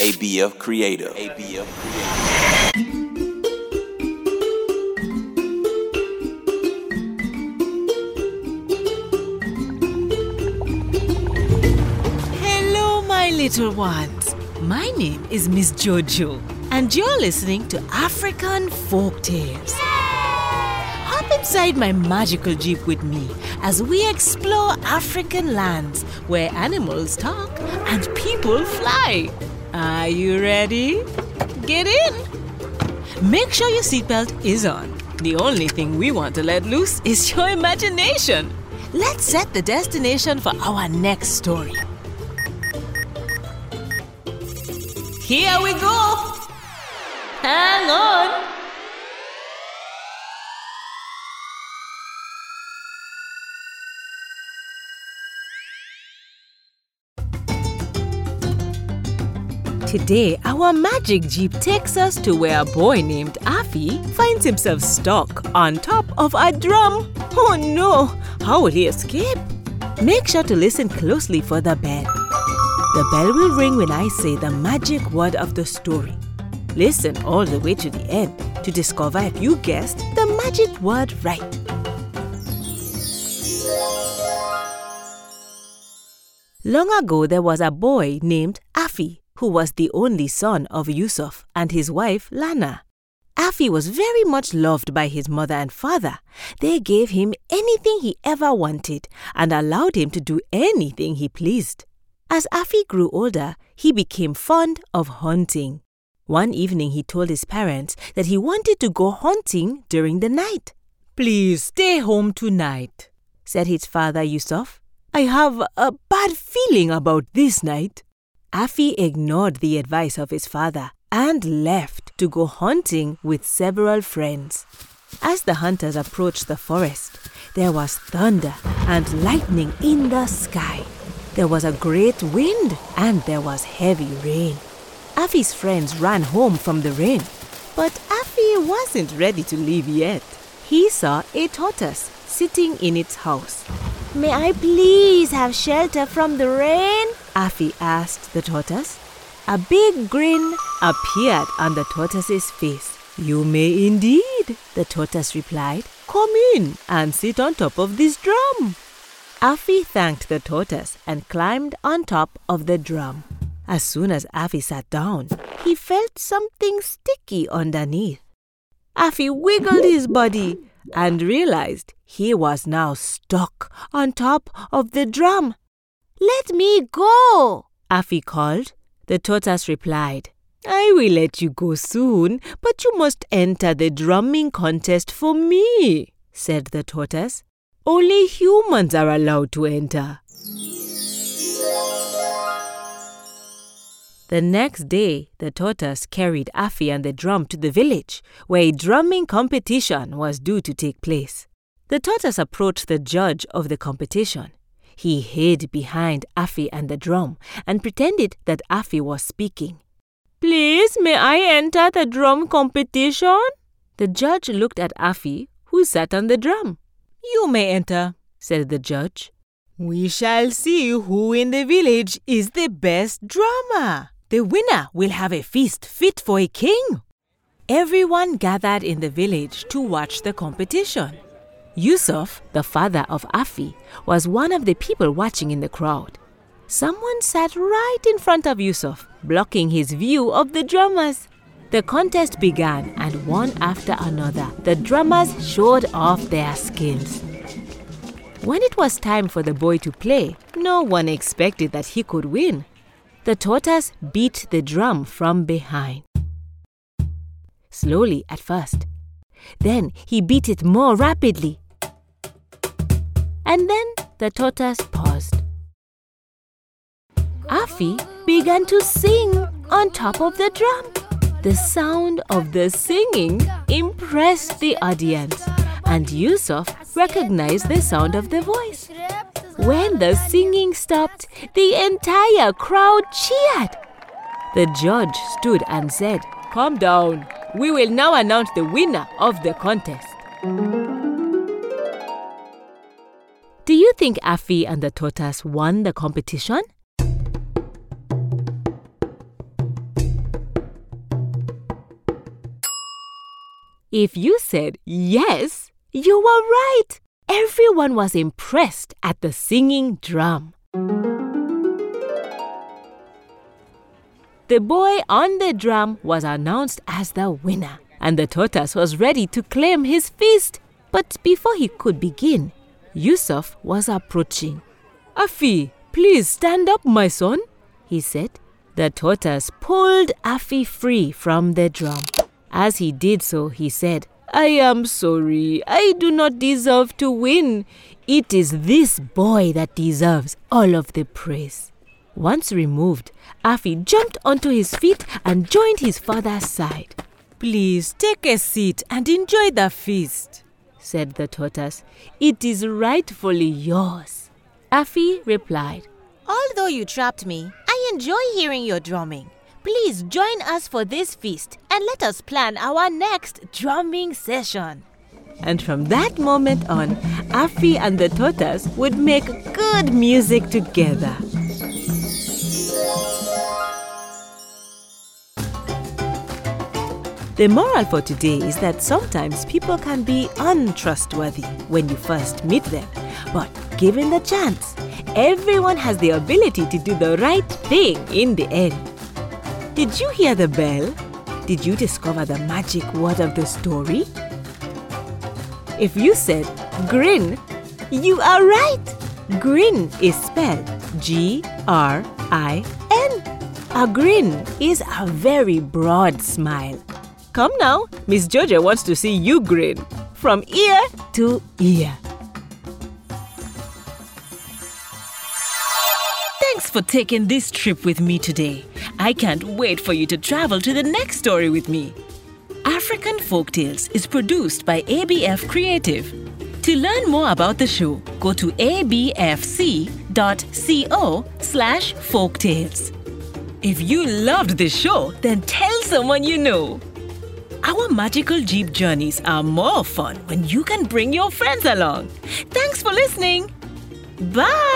ABF Creative. ABF Creative. Hello, my little ones. My name is Miss Jojo, and you're listening to African Folk Tales. Inside my magical jeep with me as we explore African lands where animals talk and people fly. Are you ready? Get in! Make sure your seatbelt is on. The only thing we want to let loose is your imagination. Let's set the destination for our next story. Here we go! Hang on! Today, our magic jeep takes us to where a boy named Afi finds himself stuck on top of a drum. Oh no! How will he escape? Make sure to listen closely for the bell. The bell will ring when I say the magic word of the story. Listen all the way to the end to discover if you guessed the magic word right. Long ago, there was a boy named who was the only son of Yusuf and his wife Lana. Afi was very much loved by his mother and father. They gave him anything he ever wanted and allowed him to do anything he pleased. As Afi grew older, he became fond of hunting. One evening, he told his parents that he wanted to go hunting during the night. Please stay home tonight, said his father Yusuf. I have a bad feeling about this night. Afi ignored the advice of his father and left to go hunting with several friends. As the hunters approached the forest, there was thunder and lightning in the sky. There was a great wind and there was heavy rain. Afi's friends ran home from the rain, but Afi wasn't ready to leave yet. He saw a tortoise sitting in its house. May I please have shelter from the rain? Afi asked the tortoise. A big grin appeared on the tortoise's face. You may indeed, the tortoise replied. Come in and sit on top of this drum. Afi thanked the tortoise and climbed on top of the drum. As soon as Afi sat down, he felt something sticky underneath. Afi wiggled his body and realized he was now stuck on top of the drum. Let me go, Afi called. The tortoise replied, I will let you go soon, but you must enter the drumming contest for me, said the tortoise. Only humans are allowed to enter. The next day, the tortoise carried Afi and the drum to the village, where a drumming competition was due to take place. The tortoise approached the judge of the competition. He hid behind Afi and the drum and pretended that Afi was speaking. Please, may I enter the drum competition? The judge looked at Afi, who sat on the drum. You may enter, said the judge. We shall see who in the village is the best drummer. The winner will have a feast fit for a king. Everyone gathered in the village to watch the competition. Yusuf, the father of Afi, was one of the people watching in the crowd. Someone sat right in front of Yusuf, blocking his view of the drummers. The contest began, and one after another, the drummers showed off their skills. When it was time for the boy to play, no one expected that he could win. The tortoise beat the drum from behind. Slowly at first. Then he beat it more rapidly. And then the tortoise paused. Afi began to sing on top of the drum. The sound of the singing impressed the audience, and Yusuf recognized the sound of the voice. When the singing stopped, the entire crowd cheered. The judge stood and said, Calm down. We will now announce the winner of the contest. think Afi and the tortoise won the competition? If you said yes, you were right. Everyone was impressed at the singing drum. The boy on the drum was announced as the winner, and the tortoise was ready to claim his feast. But before he could begin, Yusuf was approaching. Afi, please stand up, my son, he said. The tortoise pulled Afi free from the drum. As he did so, he said, I am sorry. I do not deserve to win. It is this boy that deserves all of the praise. Once removed, Afi jumped onto his feet and joined his father's side. Please take a seat and enjoy the feast, said the tortoise. It is rightfully yours. Afi replied, Although you trapped me, I enjoy hearing your drumming. Please join us for this feast and let us plan our next drumming session. And from that moment on, Afi and the tortoise would make good music together. The moral for today is that sometimes people can be untrustworthy when you first meet them, but given the chance, everyone has the ability to do the right thing in the end. Did you hear the bell? Did you discover the magic word of the story? If you said grin, you are right. Grin is spelled G R I N. A grin is a very broad smile. Come now, Miss Jojo wants to see you grin from ear to ear. Thanks for taking this trip with me today. I can't wait for you to travel to the next story with me. African Folktales is produced by ABF Creative. To learn more about the show, go to abfc.co slash folktales. If you loved this show, then tell someone you know. Our magical Jeep journeys are more fun when you can bring your friends along. Thanks for listening. Bye!